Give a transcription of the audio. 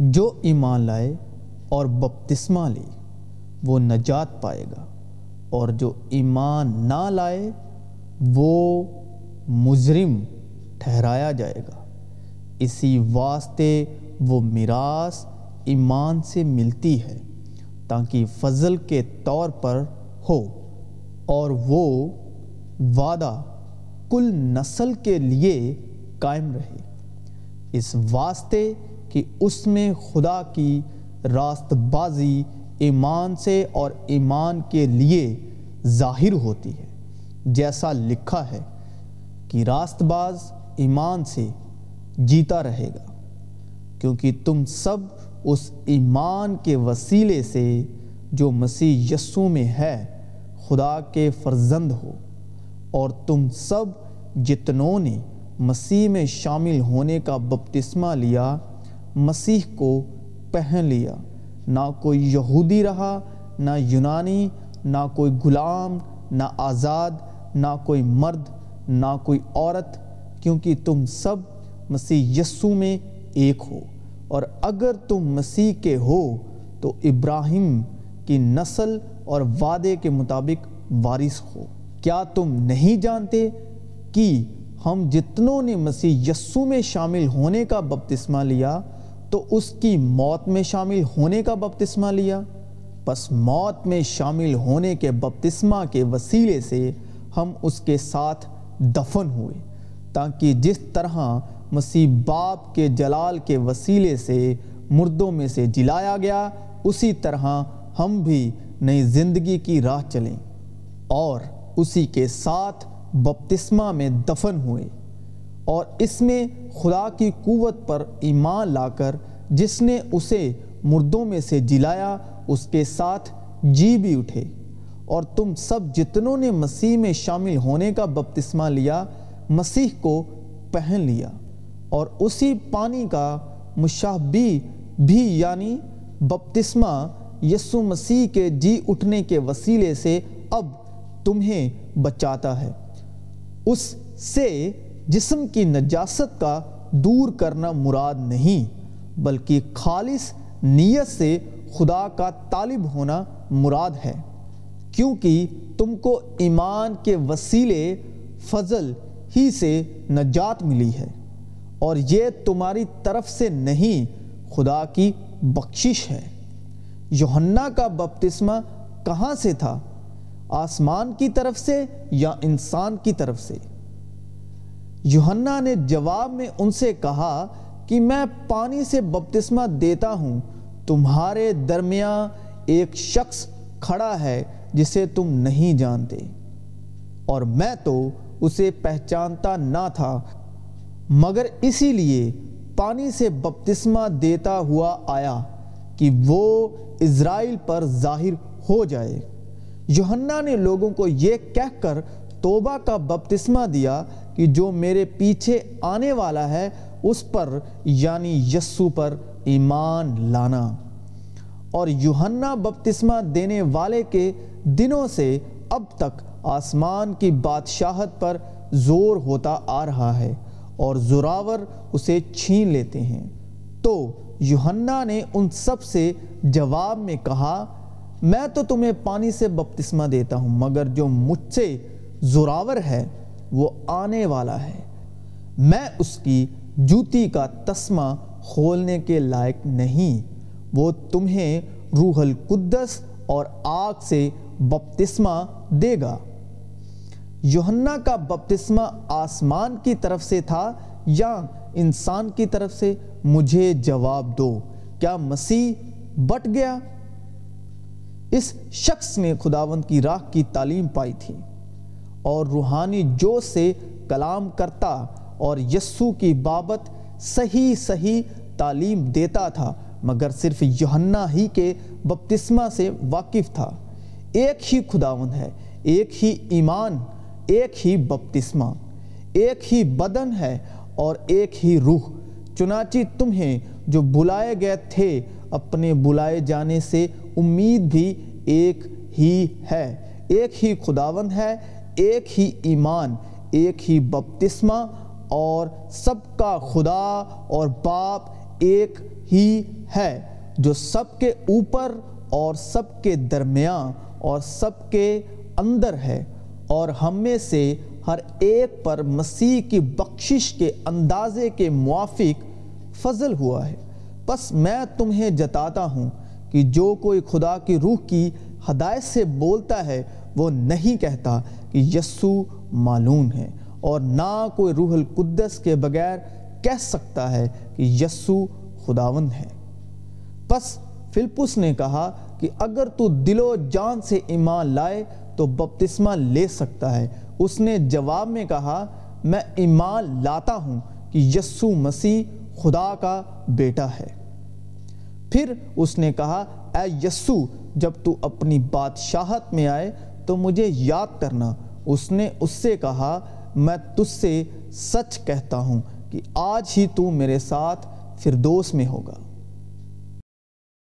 جو ایمان لائے اور بپتسمہ لی وہ نجات پائے گا۔ اور جو ایمان نہ لائے، وہ مجرم ٹھہرایا جائے گا۔ اسی واسطے وہ میراث ایمان سے ملتی ہے، تاکہ فضل کے طور پر ہو۔ اور وہ وعدہ کل نسل کے لیے قائم رہے۔ اس واسطے کہ اس میں خدا کی راست بازی ایمان سے اور ایمان کے لیے ظاہر ہوتی ہے۔ جیسا لکھا ہے کہ راست باز ایمان سے جیتا رہے گا، کیونکہ تم سب اس ایمان کے وسیلے سے جو مسیح یسو میں ہے، خدا کے فرزند ہو۔ اور تم سب جتنوں نے مسیح میں شامل ہونے کا بپتسمہ لیا مسیح کو پہن لیا۔ نہ کوئی یہودی رہا، نہ یونانی، نہ کوئی غلام، نہ آزاد، نہ کوئی مرد، نہ کوئی عورت، کیونکہ تم سب مسیح یسو میں ایک ہو۔ اور اگر تم مسیح کے ہو، تو ابراہیم کی نسل اور وعدے کے مطابق وارث ہو۔ کیا تم نہیں جانتے کہ ہم جتنوں نے مسیح یسو میں شامل ہونے کا بپتسمہ لیا تو اس کی موت میں شامل ہونے کا بپتسمہ لیا۔ پس موت میں شامل ہونے کے بپتسمہ کے وسیلے سے ہم اس کے ساتھ دفن ہوئے، تاکہ جس طرح مسیح باپ کے جلال کے وسیلے سے مردوں میں سے جلایا گیا، اسی طرح ہم بھی نئی زندگی کی راہ چلیں اور اسی کے ساتھ بپتسمہ میں دفن ہوئے۔ اور اس میں خدا کی قوت پر ایمان لا کر جس نے اسے مردوں میں سے جلایا، اس کے ساتھ جی بھی اٹھے۔ اور تم سب جتنوں نے مسیح میں شامل ہونے کا بپتسمہ لیا، مسیح کو پہن لیا۔ اور اسی پانی کا مشابہ بھی یعنی بپتسمہ یسو مسیح کے جی اٹھنے کے وسیلے سے اب تمہیں بچاتا ہے۔ اس سے جسم کی نجاست کا دور کرنا مراد نہیں، بلکہ خالص نیت سے خدا کا طالب ہونا مراد ہے۔ کیونکہ تم کو ایمان کے وسیلے فضل ہی سے نجات ملی ہے، اور یہ تمہاری طرف سے نہیں، خدا کی بخشش ہے۔ یوحنا کا بپتسمہ کہاں سے تھا؟ آسمان کی طرف سے یا انسان کی طرف سے؟ یوحنا نے جواب میں ان سے کہا کہ میں پانی سے بپتسمہ دیتا ہوں، تمہارے درمیان ایک شخص کھڑا ہے جسے تم نہیں جانتے۔ اور میں تو اسے پہچانتا نہ تھا، مگر اسی لیے پانی سے بپتسمہ دیتا ہوا آیا کہ وہ اسرائیل پر ظاہر ہو جائے۔ یوحنا نے لوگوں کو یہ کہہ کر توبہ کا بپتسمہ دیا کہ جو میرے پیچھے آنے والا ہے، اس پر یعنی یسو پر ایمان لانا۔ اور یوحنا بپتسمہ دینے والے کے دنوں سے اب تک آسمان کی بادشاہت پر زور ہوتا آ رہا ہے اور زوراور اسے چھین لیتے ہیں۔ تو یوحنا نے ان سب سے جواب میں کہا، میں تو تمہیں پانی سے بپتسمہ دیتا ہوں، مگر جو مجھ سے زوراور ہے وہ آنے والا ہے۔ میں اس کی جوتی کا تسمہ کھولنے کے لائق نہیں۔ وہ تمہیں روح القدس اور آگ سے بپتسمہ دے گا۔ یوحنا کا بپتسمہ آسمان کی طرف سے تھا یا انسان کی طرف سے؟ مجھے جواب دو، کیا مسیح بٹ گیا؟ اس شخص نے خداوند کی راہ کی تعلیم پائی تھی۔ اور روحانی جوش سے کلام کرتا اور یسو کی بابت صحیح صحیح تعلیم دیتا تھا، مگر صرف یوحنا ہی کے بپتسمہ سے واقف تھا۔ ایک ہی خداوند ہے، ایک ہی ایمان، ایک ہی بپتسمہ، ایک ہی بدن ہے اور ایک ہی روح۔ چنانچہ تمہیں جو بلائے گئے تھے، اپنے بلائے جانے سے امید بھی ایک ہی ہے۔ ایک ہی خداوند ہے ایک ہی ایمان، ایک ہی بپتسمہ اور سب کا خدا اور باپ ایک ہی ہے، جو سب کے اوپر اور سب کے درمیان اور سب کے اندر ہے۔ اور ہم میں سے ہر ایک پر مسیح کی بخشش کے اندازے کے موافق فضل ہوا ہے۔ بس میں تمہیں جتاتا ہوں کہ جو کوئی خدا کی روح کی ہدایت سے بولتا ہے وہ نہیں کہتا کہ یسو معلوم ہے اور نہ کوئی روح القدس کے بغیر کہہ سکتا ہے کہ یسو خداوند ہے۔ پس فلپس نے کہا کہ اگر تو دل و جان سے ایمان لائے تو بپتسمہ لے سکتا ہے۔ اس نے جواب میں کہا، میں ایمان لاتا ہوں کہ یسو مسیح خدا کا بیٹا ہے۔ پھر اس نے کہا، اے یسو، جب تو اپنی بادشاہت میں آئے تو مجھے یاد کرنا۔ اس نے اس سے کہا، میں تجھ سے سچ کہتا ہوں کہ آج ہی تو میرے ساتھ فردوس میں ہوگا۔